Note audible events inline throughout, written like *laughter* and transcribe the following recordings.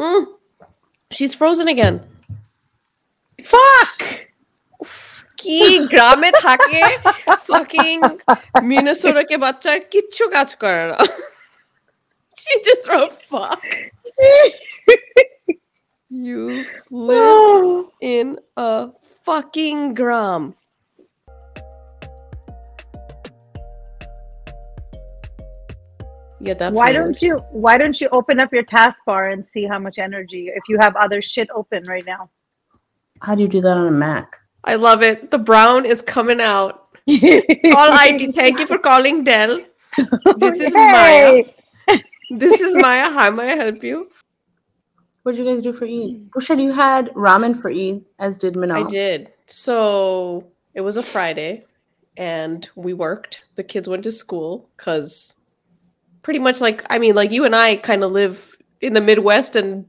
Mm. She's frozen again. Fuck! কি গ্রামে থাকে fucking মিনেসোটা কে বাচ্চা কিচ্ছু কাজ করে না she just wrote fuck you live Oh. in a fucking gram yeah that's why weird. don't you why don't you open up your taskbar and see how much energy if you have other shit open right now? How do you do that on a Mac? i love it the brown is coming out *laughs* all id thank you for calling dell this is maya Yay! *laughs* this is maya how may i help you What did you guys do for Eid? Bushad, you had ramen for Eid, as did Minal. I did. So it was a Friday and we worked. The kids went to school because pretty much like, I mean, like you and I kind of live in the Midwest and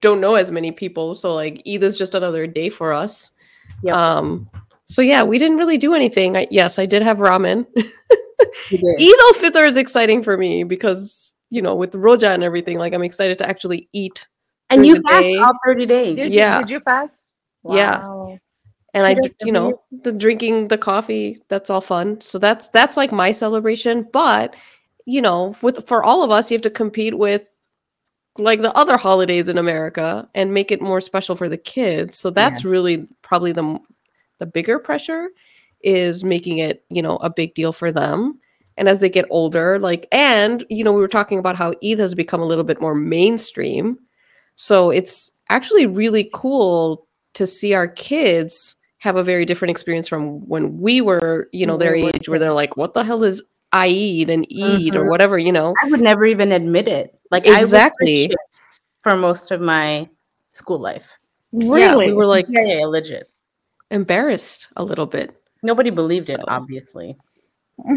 don't know as many people. So like Eid is just another day for us. Yep. Um, so yeah, we didn't really do anything. I, yes, I did have ramen. You did. Eid al Fitr is exciting for me because, you know, with Roja and everything, like I'm excited to actually eat. And you the fast day. all 30 days. Did Yeah. You, did you fast? Yeah. And I, Kudos dr- to you know, the drinking the coffee, that's all fun. So that's that's like my celebration. But you know, with for all of us, you have to compete with like the other holidays in America and make it more special for the kids. So that's really probably the the bigger pressure is making it you know a big deal for them. And as they get older, like, and you know, we were talking about how Eid has become a little bit more mainstream. So it's actually really cool to see our kids have a very different experience from when we were, you know, their When we were age, where they're like, "What the hell is Eid and Eid or Mhm. whatever?" You know. I would never even admit it. Like I was Exactly. for most of my school life. Really? Yeah, we were like yeah, yeah, legit. embarrassed a little bit. Nobody believed it, obviously. *laughs* *laughs*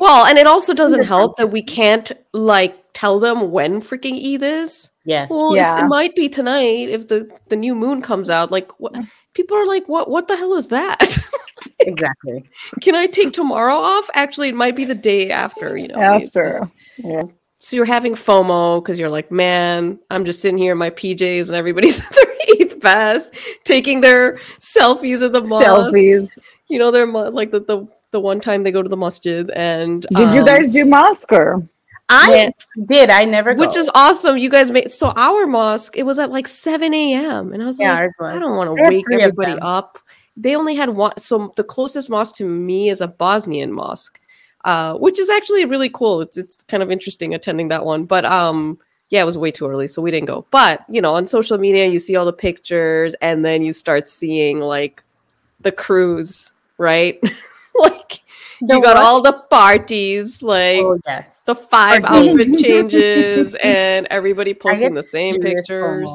Well, and it also doesn't help that we can't like tell them when freaking Eid is. Yes. Well, it's, Yeah. it might be tonight if the the new moon comes out. Like, what? People are like, "What? What the hell is that?" *laughs* exactly. Can I take tomorrow off? Actually, it might be the day after. You know, we just- After. Yeah. So you're having FOMO because you're like, man, I'm just sitting here in my PJs and everybody's *laughs* at their eighth pass, taking their selfies at the mosque. Selfies. You know, they're like the, the the one time they go to the masjid and Did you um, guys do Oscar? I did. I never which go. is awesome. You guys made so our mosque. It was at like 7 a.m. and I was yeah, like, was. I don't want to wake everybody up. They only had one. So the closest mosque to me is a Bosnian mosque, uh, which is actually really cool. It's it's kind of interesting attending that one. But um, yeah, it was way too early, so we didn't go. But you know, on social media, you see all the pictures, and then you start seeing like the cruise, right? *laughs* like The you got what? all the parties, like Oh yes. the five Parties. outfit *laughs* changes and everybody posting the same pictures.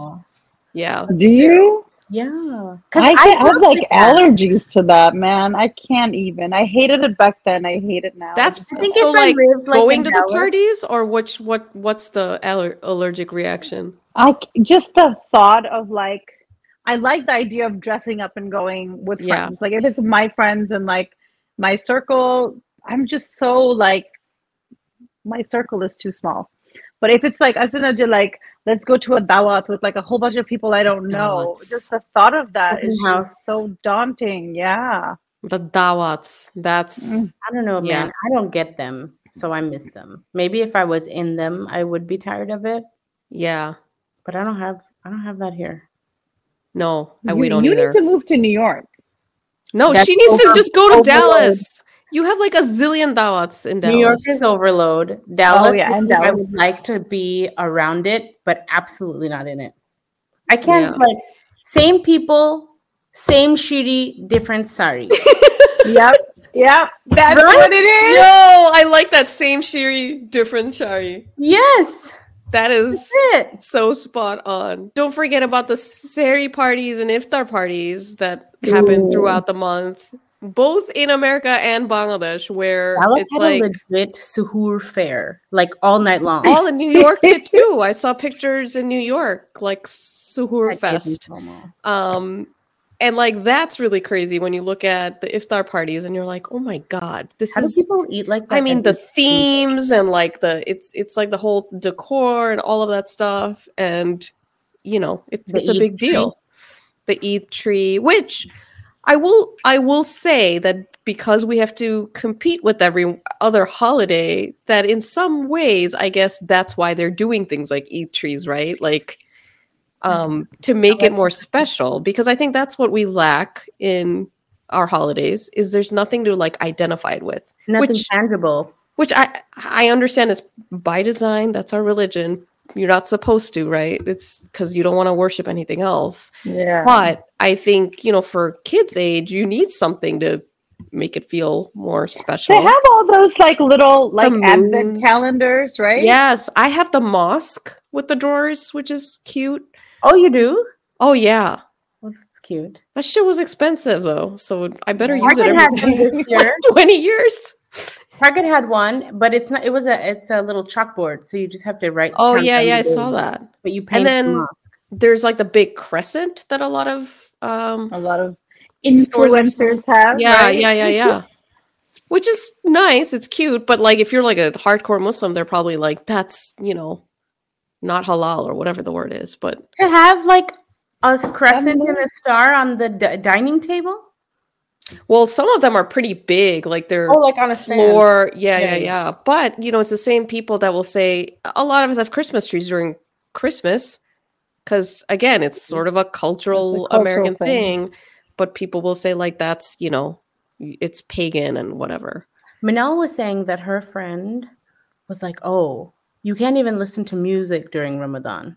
Yeah. Do you? Yeah. 'Cause I, get, I have like with that. allergies to that, man. I can't even. I hated it back then. I hate it now. That's I think so if I like lived, like, going to Dallas- the parties or which what what's the aller- allergic reaction? I just the thought of like I like the idea of dressing up and going with Yeah. friends. Like if it's my friends and like my circle, I'm just so like my circle is too small. But if it's like as in a like let's go to a dawat with like a whole bunch of people I don't know, Dawats. just the thought of that is just so daunting. Yeah. The dawats. That's Mm. I don't know, Yeah. man. I don't get them, so I miss them. Maybe if I was in them, I would be tired of it. yeah. But I don't have. I don't have that here. No, I, you we don't you either. need to move to New York. no, That's she needs to just go to. Dallas. You have like a zillion dawats in Dallas. New York is overload. Dallas, oh, yeah, I and think I would like to be around it, but absolutely not in it. I can't Yeah. like same people, same shitty, different sorry. *laughs* yep. Yep. That's Right? what it is. Yo, I like that same Shiri, different Sari. yes, That is that's it. so spot on. Don't forget about the sari parties and iftar parties that happen Ooh. throughout the month, both in America and Bangladesh, where Dallas it's had like a legit suhoor fair, like all night long. all in New York did *laughs* too. I saw pictures in New York, like Suhoor That Fest. Um, and like that's really crazy when you look at the iftar parties and you're like, oh my god, this How do people eat like that? I mean the eat food? themes and like the it's it's like the whole decor and all of that stuff and you know, it's, The it's a big tree. deal. The Eid tree, which I will I will say that because we have to compete with every other holiday, that in some ways, I guess that's why they're doing things like Eid trees, right? Like um to make it more special because I think that's what we lack in our holidays is there's nothing to like identify it with Nothing which tangible. which I I understand is by design. That's our religion. You're not supposed to, right? It's because you don't want to worship anything else. Yeah. But I think you know, for kids' age, you need something to make it feel more special. They have all those like little like advent moons. calendars, right? Yes, I have the mosque with the drawers, which is cute. Oh, you do? Oh yeah, Well, that's cute. that shit was expensive though, so I better use Target it every *laughs* one this year. *laughs* twenty years. Target had one, but it's not. It was a. It's a little chalkboard, so you just have to write. Oh yeah, yeah, I saw that. But you paint and then- the mosque. There's like the big crescent that a lot of um A lot of influencers have. yeah right? yeah yeah yeah which is nice it's cute but like if you're like a hardcore muslim they're probably like that's you know not halal or whatever the word is but To have like a crescent and a star on the d- dining table. Well some of them are pretty big like they're Oh, like on a floor yeah yeah Yeah, yeah yeah. but you know it's the same people that will say a lot of us have christmas trees during christmas because again it's sort of a cultural, cultural american thing. thing but people will say like that's you know it's pagan and whatever Manel was saying that her friend was like, "Oh, you can't even listen to music during Ramadan."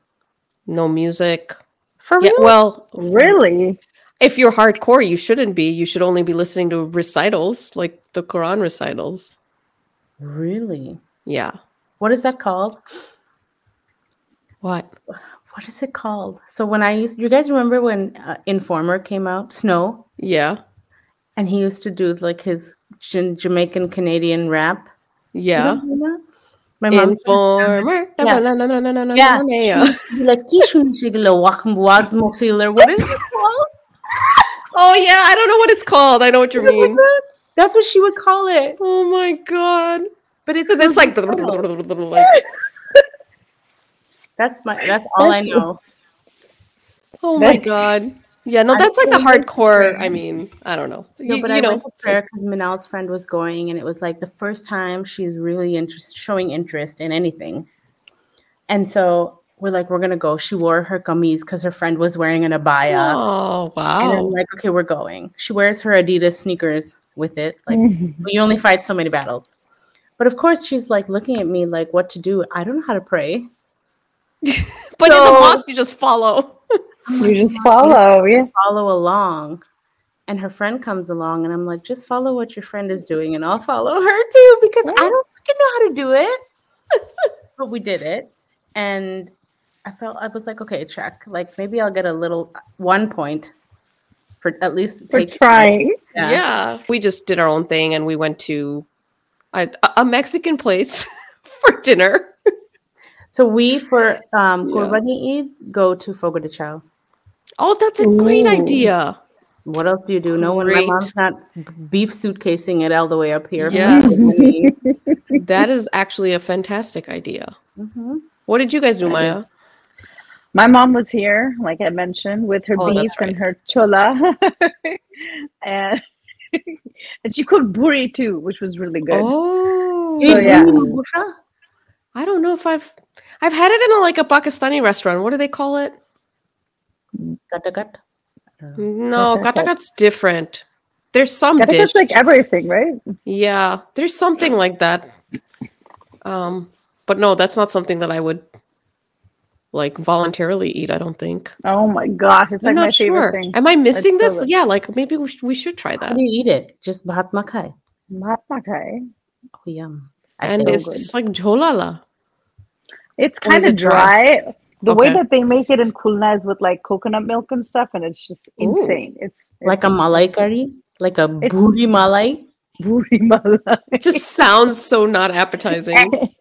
no music For yeah real? well Really? If you're hardcore, you shouldn't be. You should only be listening to recitals, like the Quran recitals. really? Yeah. What is that called? What? What is it called? So when I used, you guys remember when uh, Informer came out, Snow, Yeah. and he used to do like his J- Jamaican Canadian rap. Yeah. don't know that? My mom. Informer. Yeah. No, Yeah, yeah. to be like "Kishun shigla wakam wazmo feeler." What is it called? Oh yeah, I don't know what it's called. I know what you Is mean. that? That's what she would call it. Oh my god. But it's it's like, like *laughs* that's my that's all I That's- know. oh my That's- god. Yeah, no, that's like the hardcore. I mean, I don't know. No, You, but you I know, went to prayer because Manal's friend was going, and it was like the first time she's really interest showing interest in anything. And so we're like, we're gonna go. She wore her gummies because her friend was wearing an abaya, oh wow! and I'm like, okay, we're going. She wears her Adidas sneakers with it. Like, *laughs* you only fight so many battles. But of course, she's like looking at me like, what to do? I don't know how to pray. *laughs* But in the mosque, you just follow. *laughs* you just follow, yeah. Follow along. And her friend comes along, and I'm like, just follow what your friend is doing, and I'll follow her too because I don't freaking know how to do it. but we did it, and I felt I was like, okay, check. Like maybe I'll get a little one point for at least For take trying. Yeah. We just did our own thing and we went to a, a Mexican place *laughs* for dinner. So we for um Yeah. Eid go to Fogo de Chao. Oh, that's a great idea. What else do you do? No one. My mom's not beef suitcasing it all the way up here. Yes. *laughs* *laughs* That is actually a fantastic idea. Mhm. What did you guys do, Maya? Is- My mom was here, like I mentioned, with her Oh, beef that's and her chola. *laughs* and *laughs* and she cooked buri too, which was really good. Oh, So, yeah. buri in Busra? I don't know if I've I've had it in a, like a Pakistani restaurant. What do they call it? Gata gat. No, Okay. katakat's different. There's some I think dish. it's like everything, right? yeah, there's something like that. Um, but no, that's not something that I would like voluntarily eat. I don't think. Oh my gosh, it's I'm like my not favorite sure. thing. Am I missing so this? good. yeah, like maybe we, sh- we should try How that. do you eat it? Just bhat makai. Mahatma Kai. Oh yum. I And it's good. just like jolala. It's kind of it dry? dry. The way that they make it in Khulna is with like coconut milk and stuff, and it's just Ooh. insane. It's, it's like a malai curry, like a It's- buri malai. buri malai. It just sounds so not appetizing. *laughs*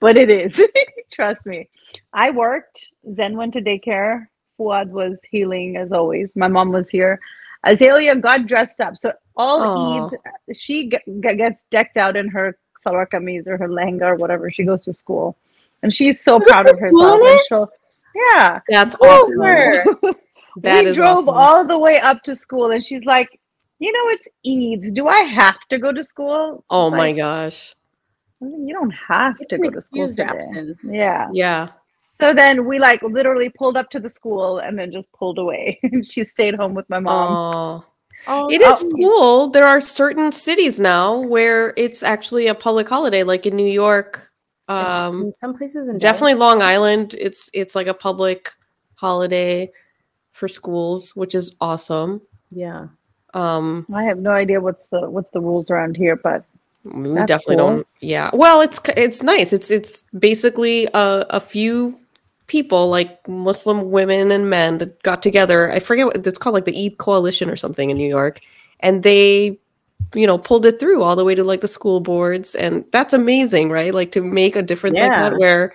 but it is. *laughs* Trust me. I worked. Zen went to daycare. Fuad was healing as always. My mom was here. Azalea got dressed up. So all Aw. Eid, she g- g- gets decked out in her salwar kameez or her lehenga or whatever. She goes to school. And she's so proud of herself. And she'll, Yeah. That's Over. awesome. *laughs* That we drove awesome. all the way up to school, and she's like, "You know, it's Eid. Do I have to go to school?" Oh my gosh. You don't have It's to go to school excused today. absence. Yeah. Yeah. So then we like literally pulled up to the school and then just pulled away. *laughs* she stayed home with my mom. Oh. Oh, It is Oh. cool. There are certain cities now where it's actually a public holiday, like in New York. Um, in some places in definitely Long Island. It's it's like a public holiday for schools, which is awesome. Yeah. Um, I have no idea what's the what's the rules around here, but we That's definitely cool. don't. Yeah. Well, it's it's nice. It's it's basically a, a few people like Muslim women and men that got together. I forget what it's called, like the Eid Coalition or something in New York, and they, you know, pulled it through all the way to like the school boards, and that's amazing, right? Like to make a difference like that, where,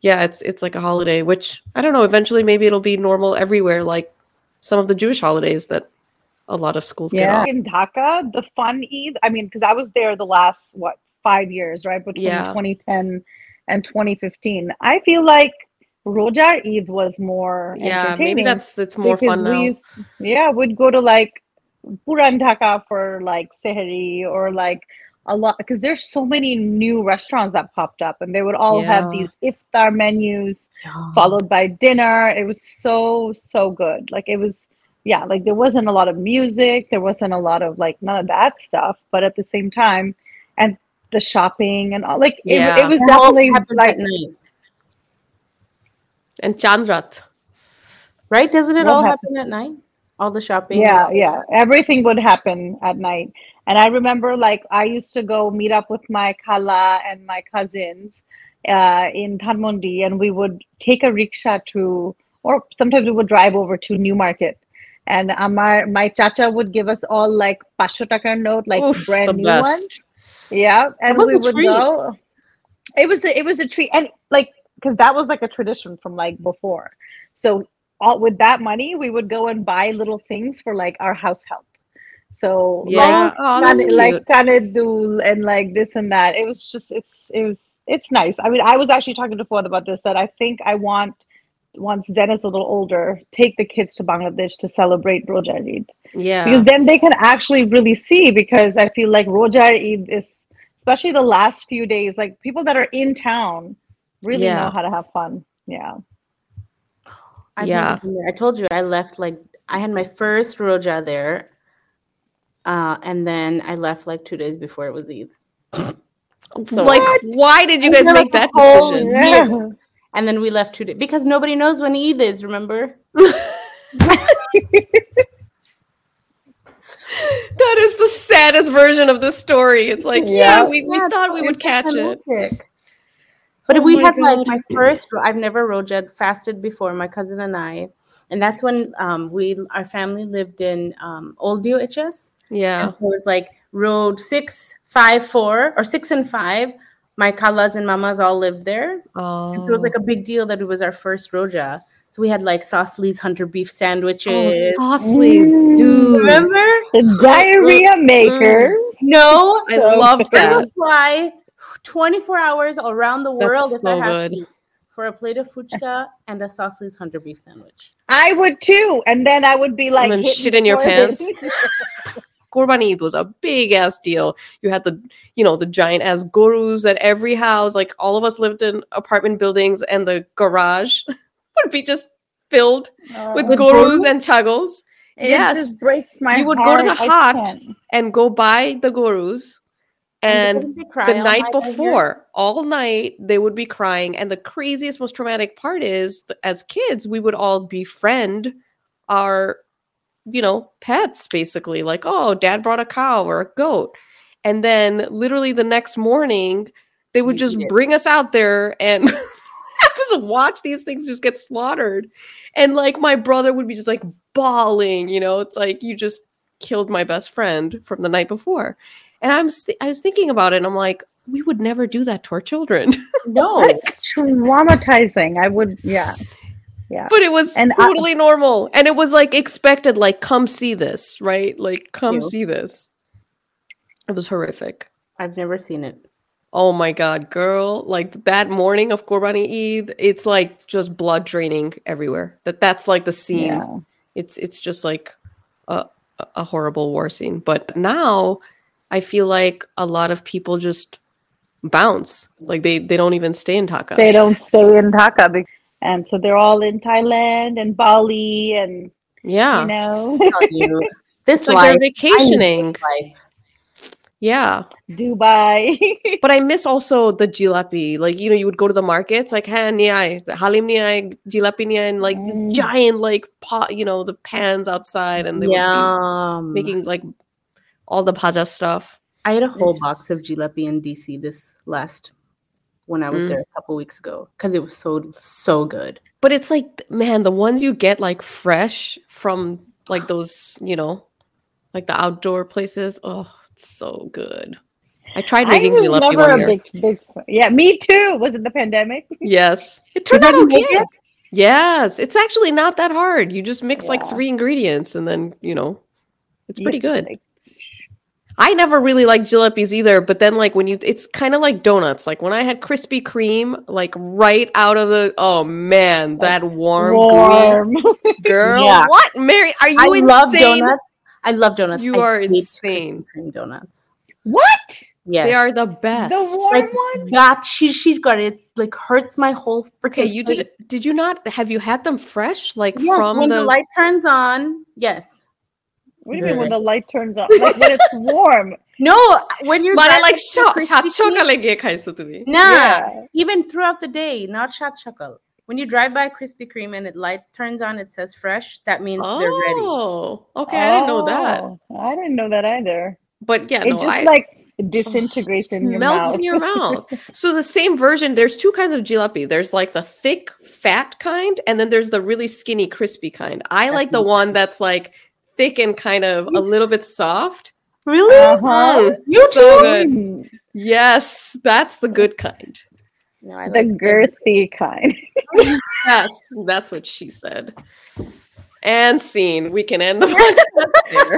yeah, it's it's like a holiday, which I don't know. Eventually, maybe it'll be normal everywhere, like some of the Jewish holidays that a lot of schools get yeah. off. In Dhaka, the fun Eid, I mean, because I was there the last what five years, right? Between Yeah. 2010 and 2015. I feel like Roja Eid was more Yeah, maybe that's it's more because fun we now. used, yeah, we'd go to like Puran Dhaka for like Sehri or like a lot because there's so many new restaurants that popped up and they would all have Yeah. these iftar menus Yeah. followed by dinner. It was so so good. Like it was yeah, like there wasn't a lot of music, there wasn't a lot of like none of that stuff, but at the same time and the shopping and all like it, Yeah. it was It all definitely happens like at night, And Chandrat. right? Doesn't it What all happened? happen at night? All the shopping. yeah yeah everything would happen at night and i remember like i used to go meet up with my kala and my cousins uh, in Dhanmondi, and we would take a rickshaw to or sometimes we would drive over to newmarket and uh, Amar, my chacha would give us all like pasho takar note like Oof, brand new best. ones. Yeah and we would treat. go. It was a, it was a treat. And like because that was like a tradition from like before. So all with that money we would go and buy little things for like our house help. So Yeah. Oh, like, kan- like kanedul and like this and that. It was just it's it was it's nice. I mean i was actually talking to Fuad about this that i think i want once zen is a little older take the kids to bangladesh to celebrate Roja eid Yeah. because then they can actually really see because i feel like Roja eid is especially the last few days like people that are in town really Yeah. know how to have fun yeah I've Yeah. never been there. I told you I left like I had my first roja there, uh, and then I left like two days before it was Eid. So- *laughs* like, why did you guys make that decision? yeah And then we left two days because nobody knows when Eid is. Remember? *laughs* That is the saddest version of the story. It's like, yeah, Yeah. we, we Yeah, thought we would catch it. But Oh we had like my first. I've never rojad fasted before. My cousin and I, and that's when um, we our family lived in um, Old DOHS. Yeah. It was like road six, five, four, or six and five. My kalas and mamas all lived there. Oh. And so it was like a big deal that it was our first roja. So we had like Sausly's hunter beef sandwiches. oh, Sausly's, Mm. dude. Remember? the diarrhea maker No, I love good. that. that's fly 24 hours around the That's world if I so have good. to, for a plate of fuchka and a Sausly's hunter beef sandwich. i would too and then i would be like then shit in your the *laughs* toilet. Eid was a big ass deal. You had the, you know, the giant ass gurus at every house. Like all of us lived in apartment buildings, and the garage *laughs* would be just filled with Oh, gurus and chuggles. it yes. just breaks my You would go to the heart. I hut and go buy the gurus. And didn't they cry the night night, I before, all night, they would be crying. And the craziest, most traumatic part is as kids, we would all befriend our, you know, pets basically. Like, oh, dad brought a cow or a goat. And then literally the next morning, they would just bring us out there and *laughs* have us watch these things just get slaughtered. And like my brother would be just like bawling, you know, it's like you just killed my best friend from the night before. And I'm st- I was thinking about it and I'm like, we would never do that to our children. *laughs* No. it's traumatizing. I would, yeah, yeah. but it was And I- totally normal. And it was like expected, like, come see this, right? Like, come Ew. see this. It was horrific. I've never seen it. Oh my god, girl! Like that morning of Qurbani Eid, it's like just blood draining everywhere. That that's like the scene. Yeah. It's it's just like a a horrible war scene. But now I feel like a lot of people just bounce. Like they they don't even stay in Dhaka. They don't stay in Dhaka, bec- and so they're all in Thailand and Bali, and yeah, you know, you, *laughs* this it's like life, they're vacationing. Yeah. Dubai. *laughs* But I miss also the jilapi. Like, you know, you would go to the markets, like, ha, niyai, halim niyai, jilapi niyai, and like Mm. giant, like, pot, you know, the pans outside, and they would be making like all the bhaja stuff. I had a whole box of jalebi in DC this last when I was Mm. there a couple weeks ago because it was so so good. But it's like, man, the ones you get like fresh from like those, you know, like the outdoor places. Oh, it's so good. I tried I making was jilapi never one a big, big. Yeah, me too. Was it the pandemic? Yes, it turned out okay. it? Yes, it's actually not that hard. You just mix like three ingredients and then, you know, it's pretty have to, good. like, I never really liked jalapis either, but then like when you it's kind of like donuts. Like when I had Krispy Kreme like right out of the oh man, that warm, warm. gooey *laughs* girl. Yeah. What? Mary, are you I insane? love donuts. I love donuts. You I are hate insane. Krispy Kreme donuts. what? Yes. They are the best. The warm like one? that. She she got it. Like hurts my whole freaking. okay, you face. did did you not have you had them fresh like Yes, from when the, the, light turns on. Yes. What do you mean when the Yes. light turns on? Like when it's *laughs* warm. No, when you're মানে driving like to shot Krispy shot Kreme- সকালে গিয়ে খাইছো তুমি Nah, Yeah. even throughout the day, not shot chuckle. When you drive by Krispy Kreme and it light turns on, it says fresh. That means they're ready. Oh, okay, I didn't know that. Oh, I didn't know that either. But yeah, it no, just I like disintegrates in your melts mouth. in your mouth. *laughs* So the same version. There's two kinds of jalebi. There's like the thick, fat kind, and then there's the really skinny, crispy kind. I like the one that's like thick and kind of a little bit soft. Really? Uh-huh. You so too? good. Yes, that's the good kind. No, I the like girthy kind. *laughs* Yes, that's what she said. And scene. We can end the *laughs* podcast there.